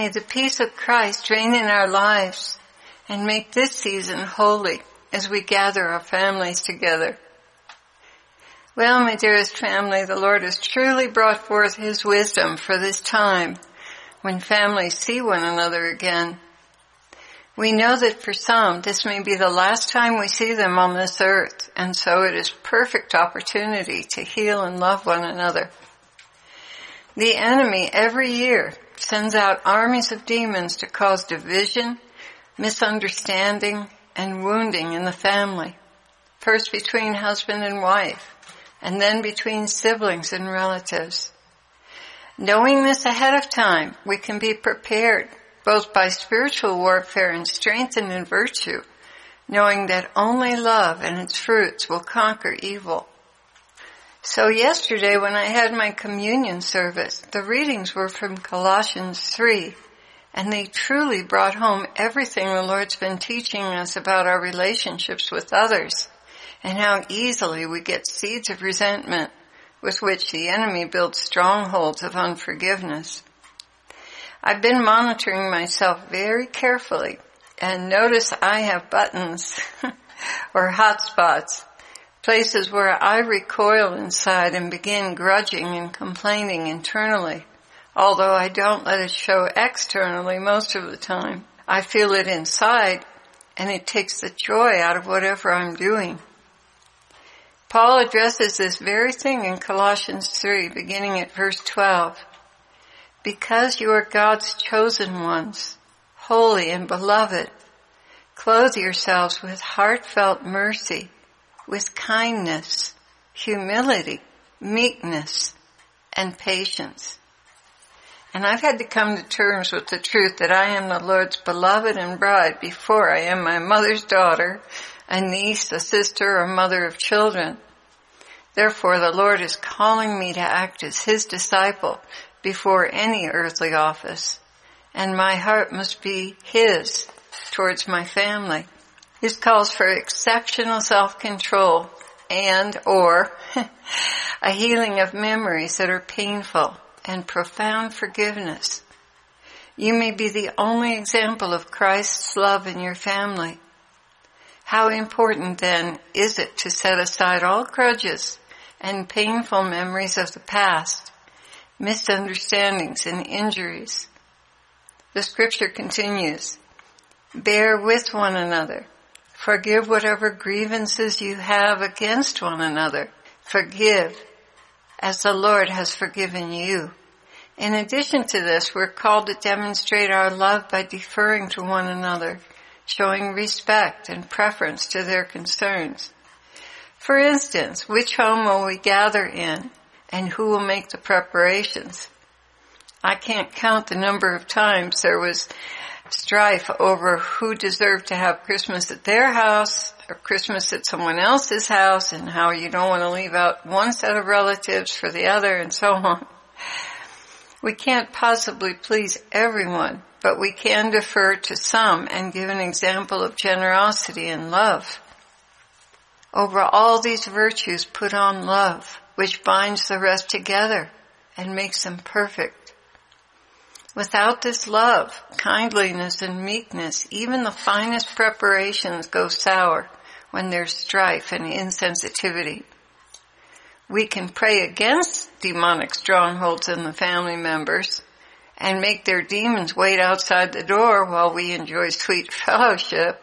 May the peace of Christ reign in our lives and make this season holy as we gather our families together. Well, my dearest family, the Lord has truly brought forth His wisdom for this time when families see one another again. We know that for some, this may be the last time we see them on this earth, and so it is perfect opportunity to heal and love one another. The enemy every year sends out armies of demons to cause division, misunderstanding, and wounding in the family. First between husband and wife, and then between siblings and relatives. Knowing this ahead of time, we can be prepared both by spiritual warfare and strengthened in virtue, knowing that only love and its fruits will conquer evil. So yesterday when I had my communion service, the readings were from Colossians 3, and they truly brought home everything the Lord's been teaching us about our relationships with others, and how easily we get seeds of resentment with which the enemy builds strongholds of unforgiveness. I've been monitoring myself very carefully, and notice I have buttons or hot spots places where I recoil inside and begin grudging and complaining internally, although I don't let it show externally most of the time. I feel it inside and it takes the joy out of whatever I'm doing. Paul addresses this very thing in Colossians 3 beginning at verse 12. Because you are God's chosen ones, holy and beloved, clothe yourselves with heartfelt mercy, with kindness, humility, meekness, and patience. And I've had to come to terms with the truth that I am the Lord's beloved and bride before I am my mother's daughter, a niece, a sister, or mother of children. Therefore the Lord is calling me to act as His disciple before any earthly office, and my heart must be His towards my family. This calls for exceptional self-control and or a healing of memories that are painful and profound forgiveness. You may be the only example of Christ's love in your family. How important then is it to set aside all grudges and painful memories of the past, misunderstandings and injuries? The scripture continues, bear with one another Forgive whatever grievances you have against one another. Forgive as the Lord has forgiven you. In addition to this, we're called to demonstrate our love by deferring to one another, showing respect and preference to their concerns. For instance, which home will we gather in and who will make the preparations? I can't count the number of times there was strife over who deserved to have Christmas at their house or Christmas at someone else's house and how you don't want to leave out one set of relatives for the other and so on. We can't possibly please everyone, but we can defer to some and give an example of generosity and love. Over all these virtues put on love, which binds the rest together and makes them perfect. Without this love, kindliness, and meekness, even the finest preparations go sour when there's strife and insensitivity. We can pray against demonic strongholds in the family members and make their demons wait outside the door while we enjoy sweet fellowship.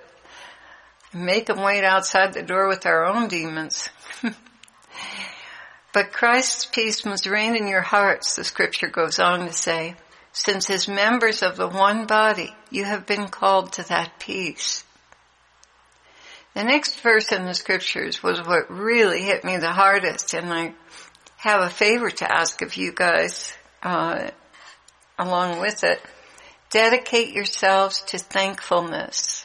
Make them wait outside the door with our own demons. but Christ's peace must reign in your hearts, the scripture goes on to say since as members of the one body, you have been called to that peace. The next verse in the scriptures was what really hit me the hardest, and I have a favor to ask of you guys uh, along with it. Dedicate yourselves to thankfulness.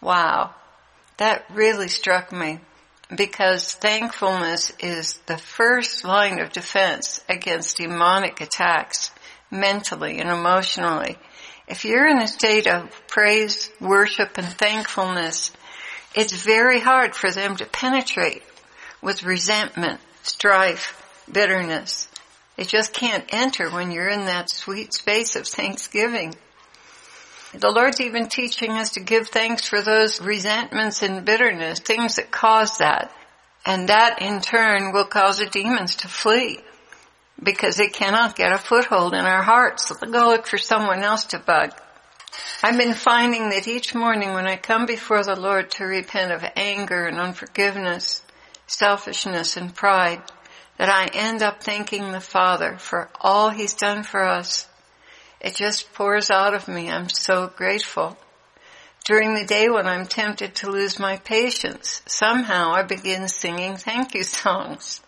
Wow, that really struck me because thankfulness is the first line of defense against demonic attacks mentally and emotionally. If you're in a state of praise, worship, and thankfulness, it's very hard for them to penetrate with resentment, strife, bitterness, They just can't enter when you're in that sweet space of thanksgiving. The Lord's even teaching us to give thanks for those resentments and bitterness, things that cause that. And that in turn will cause the demons to flee because they cannot get a foothold in our hearts. Go look for someone else to bug. I've been finding that each morning when I come before the Lord to repent of anger and unforgiveness, selfishness and pride, that I end up thanking the Father for all He's done for us. It just pours out of me. I'm so grateful. During the day when I'm tempted to lose my patience, somehow I begin singing thank you songs.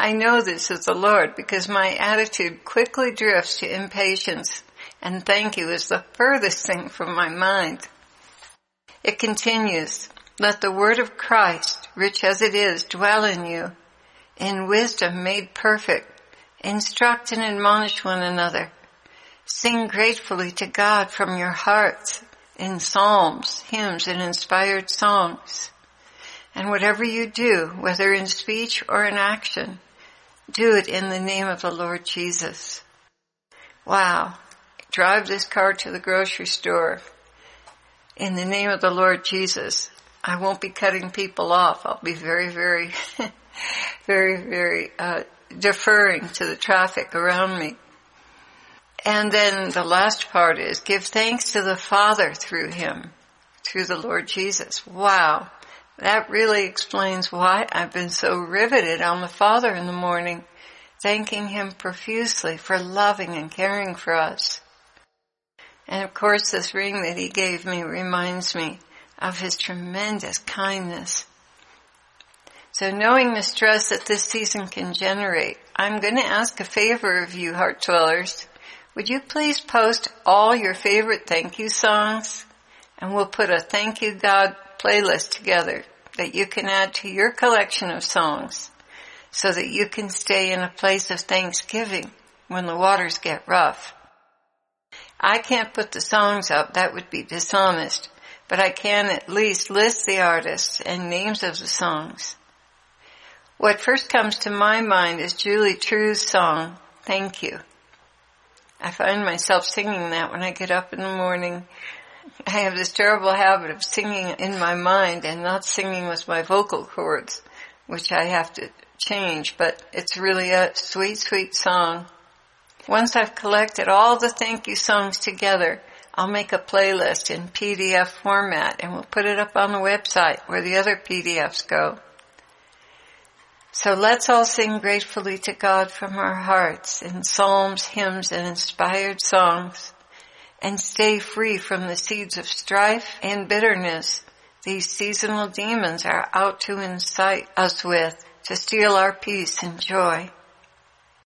I know this is the Lord because my attitude quickly drifts to impatience and thank you is the furthest thing from my mind. It continues, let the word of Christ, rich as it is, dwell in you, in wisdom made perfect. Instruct and admonish one another. Sing gratefully to God from your hearts in psalms, hymns, and inspired songs. And whatever you do, whether in speech or in action, do it in the name of the Lord Jesus. Wow drive this car to the grocery store in the name of the Lord Jesus. I won't be cutting people off. I'll be very, very, very, very uh, deferring to the traffic around me. And then the last part is give thanks to the Father through Him, through the Lord Jesus. Wow. That really explains why I've been so riveted on the Father in the morning, thanking Him profusely for loving and caring for us. And of course this ring that he gave me reminds me of his tremendous kindness. So knowing the stress that this season can generate, I'm going to ask a favor of you, heart dwellers. Would you please post all your favorite thank you songs? And we'll put a thank you God playlist together that you can add to your collection of songs so that you can stay in a place of thanksgiving when the waters get rough. I can't put the songs up, that would be dishonest, but I can at least list the artists and names of the songs. What first comes to my mind is Julie True's song, Thank You. I find myself singing that when I get up in the morning. I have this terrible habit of singing in my mind and not singing with my vocal cords, which I have to change, but it's really a sweet, sweet song. Once I've collected all the thank you songs together, I'll make a playlist in PDF format and we'll put it up on the website where the other PDFs go. So let's all sing gratefully to God from our hearts in psalms, hymns, and inspired songs and stay free from the seeds of strife and bitterness these seasonal demons are out to incite us with to steal our peace and joy.